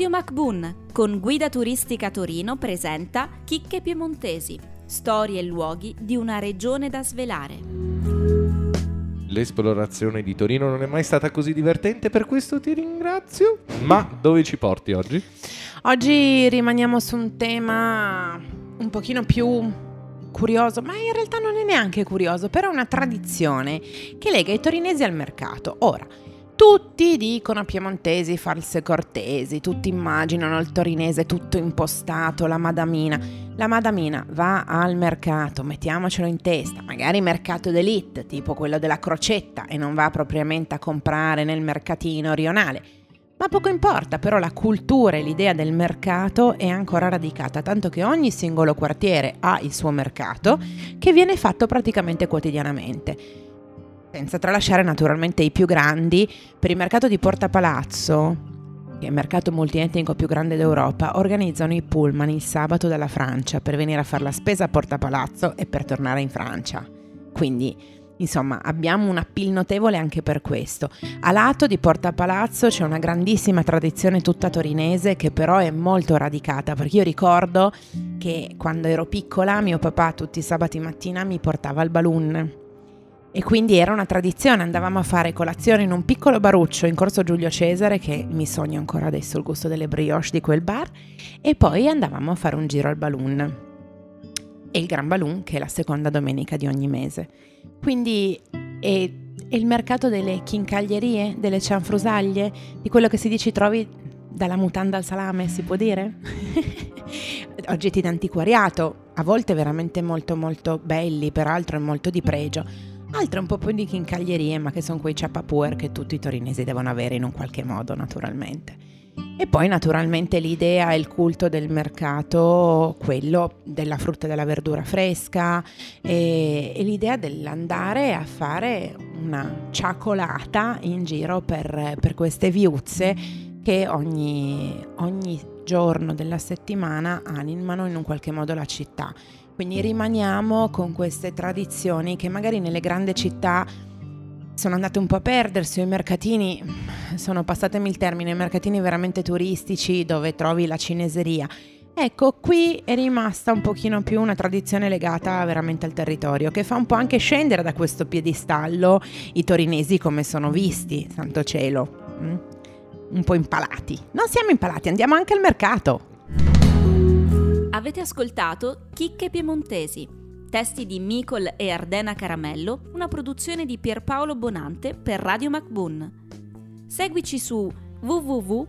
Radio MacBoon con Guida Turistica Torino presenta Chicche Piemontesi, storie e luoghi di una regione da svelare. L'esplorazione di Torino non è mai stata così divertente, per questo ti ringrazio. Ma dove ci porti oggi? Oggi rimaniamo su un tema un pochino più curioso, ma in realtà non è neanche curioso, però è una tradizione che lega i torinesi al mercato. Ora, tutti dicono piemontesi false cortesi, tutti immaginano il torinese tutto impostato, la madamina. La madamina va al mercato, mettiamocelo in testa, magari mercato d'elite, tipo quello della crocetta, e non va propriamente a comprare nel mercatino rionale. Ma poco importa, però la cultura e l'idea del mercato è ancora radicata, tanto che ogni singolo quartiere ha il suo mercato, che viene fatto praticamente quotidianamente. Senza tralasciare naturalmente i più grandi, per il mercato di Porta Palazzo, che è il mercato multietnico più grande d'Europa, organizzano i pullman il sabato dalla Francia per venire a fare la spesa a Porta Palazzo e per tornare in Francia. Quindi, insomma, abbiamo un appeal notevole anche per questo. A lato di Porta Palazzo c'è una grandissima tradizione tutta torinese che però è molto radicata, perché io ricordo che quando ero piccola mio papà tutti i sabati mattina mi portava al balloon e quindi era una tradizione, andavamo a fare colazione in un piccolo baruccio in corso Giulio Cesare, che mi sogno ancora adesso il gusto delle brioche di quel bar, e poi andavamo a fare un giro al balloon. E il Gran Balloon, che è la seconda domenica di ogni mese. Quindi è, è il mercato delle chincaglierie, delle cianfrusaglie, di quello che si dice trovi dalla mutanda al salame, si può dire? Oggetti d'antiquariato, a volte veramente molto molto belli, peraltro e molto di pregio altre un po' più di chincaglierie, ma che sono quei ciapapuer che tutti i torinesi devono avere in un qualche modo, naturalmente. E poi naturalmente l'idea e il culto del mercato, quello della frutta e della verdura fresca e, e l'idea dell'andare a fare una ciacolata in giro per, per queste viuzze che ogni, ogni giorno della settimana animano in un qualche modo la città. Quindi rimaniamo con queste tradizioni che magari nelle grandi città sono andate un po' a perdersi, i mercatini, sono passatemi il termine, i mercatini veramente turistici dove trovi la cineseria. Ecco, qui è rimasta un pochino più una tradizione legata veramente al territorio, che fa un po' anche scendere da questo piedistallo i torinesi come sono visti, santo cielo. Un po' impalati. Non siamo impalati, andiamo anche al mercato. Avete ascoltato Chicche Piemontesi, testi di Micol e Ardena Caramello, una produzione di Pierpaolo Bonante per Radio MacBoon. Seguici su www.mbun.it.